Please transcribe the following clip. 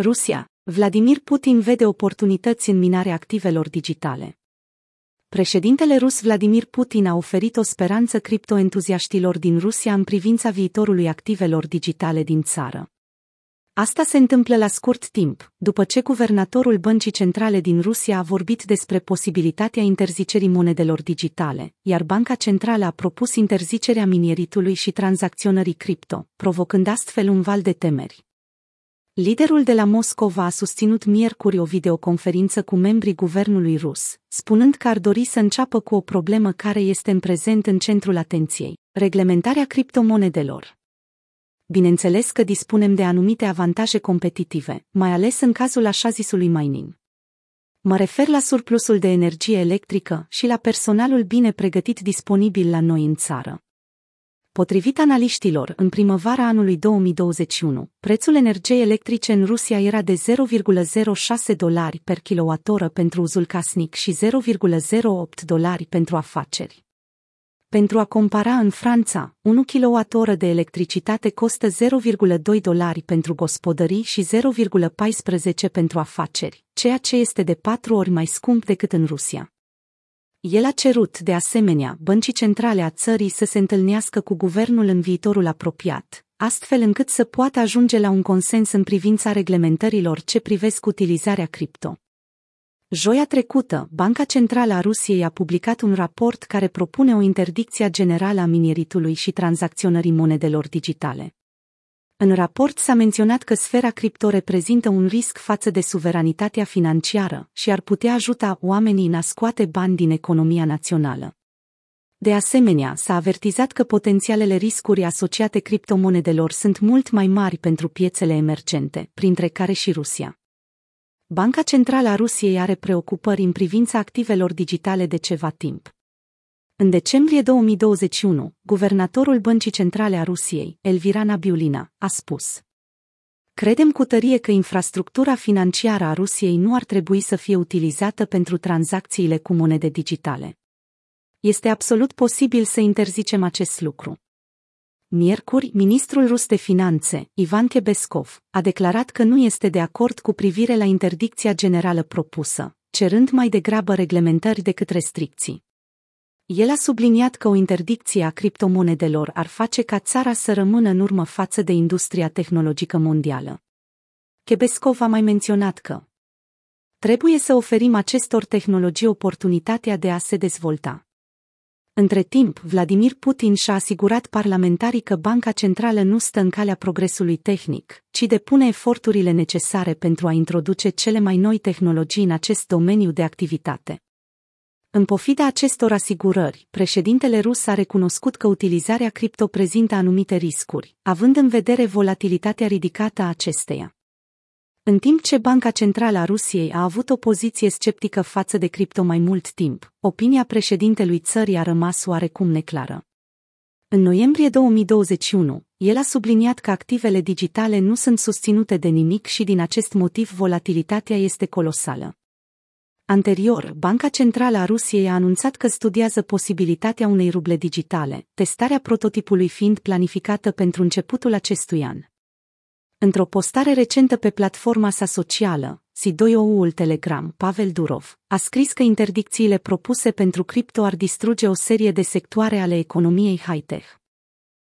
Rusia. Vladimir Putin vede oportunități în minarea activelor digitale. Președintele rus Vladimir Putin a oferit o speranță criptoentuziaștilor din Rusia în privința viitorului activelor digitale din țară. Asta se întâmplă la scurt timp, după ce guvernatorul Băncii Centrale din Rusia a vorbit despre posibilitatea interzicerii monedelor digitale, iar Banca Centrală a propus interzicerea minieritului și tranzacționării cripto, provocând astfel un val de temeri. Liderul de la Moscova a susținut miercuri o videoconferință cu membrii guvernului rus, spunând că ar dori să înceapă cu o problemă care este în prezent în centrul atenției, reglementarea criptomonedelor. Bineînțeles că dispunem de anumite avantaje competitive, mai ales în cazul așa zisului mining. Mă refer la surplusul de energie electrică și la personalul bine pregătit disponibil la noi în țară. Potrivit analiștilor, în primăvara anului 2021, prețul energiei electrice în Rusia era de 0,06 dolari per kilowattoră pentru uzul casnic și 0,08 dolari pentru afaceri. Pentru a compara în Franța, 1 kWh de electricitate costă 0,2 dolari pentru gospodării și 0,14 pentru afaceri, ceea ce este de patru ori mai scump decât în Rusia. El a cerut, de asemenea, băncii centrale a țării să se întâlnească cu guvernul în viitorul apropiat, astfel încât să poată ajunge la un consens în privința reglementărilor ce privesc utilizarea cripto. Joia trecută, Banca Centrală a Rusiei a publicat un raport care propune o interdicție generală a minieritului și tranzacționării monedelor digitale. În raport s-a menționat că sfera cripto reprezintă un risc față de suveranitatea financiară și ar putea ajuta oamenii în a scoate bani din economia națională. De asemenea, s-a avertizat că potențialele riscuri asociate criptomonedelor sunt mult mai mari pentru piețele emergente, printre care și Rusia. Banca Centrală a Rusiei are preocupări în privința activelor digitale de ceva timp. În decembrie 2021, guvernatorul Băncii Centrale a Rusiei, Elvira Nabiulina, a spus Credem cu tărie că infrastructura financiară a Rusiei nu ar trebui să fie utilizată pentru tranzacțiile cu monede digitale. Este absolut posibil să interzicem acest lucru. Miercuri, ministrul rus de finanțe, Ivan Kebeskov, a declarat că nu este de acord cu privire la interdicția generală propusă, cerând mai degrabă reglementări decât restricții. El a subliniat că o interdicție a criptomonedelor ar face ca țara să rămână în urmă față de industria tehnologică mondială. Kebeskov a mai menționat că trebuie să oferim acestor tehnologii oportunitatea de a se dezvolta. Între timp, Vladimir Putin și-a asigurat parlamentarii că Banca Centrală nu stă în calea progresului tehnic, ci depune eforturile necesare pentru a introduce cele mai noi tehnologii în acest domeniu de activitate. În pofida acestor asigurări, președintele rus a recunoscut că utilizarea cripto prezintă anumite riscuri, având în vedere volatilitatea ridicată a acesteia. În timp ce Banca Centrală a Rusiei a avut o poziție sceptică față de cripto mai mult timp, opinia președintelui țării a rămas oarecum neclară. În noiembrie 2021, el a subliniat că activele digitale nu sunt susținute de nimic și din acest motiv volatilitatea este colosală. Anterior, Banca Centrală a Rusiei a anunțat că studiază posibilitatea unei ruble digitale, testarea prototipului fiind planificată pentru începutul acestui an. Într-o postare recentă pe platforma sa socială, C2OU-ul Telegram, Pavel Durov, a scris că interdicțiile propuse pentru cripto ar distruge o serie de sectoare ale economiei high-tech.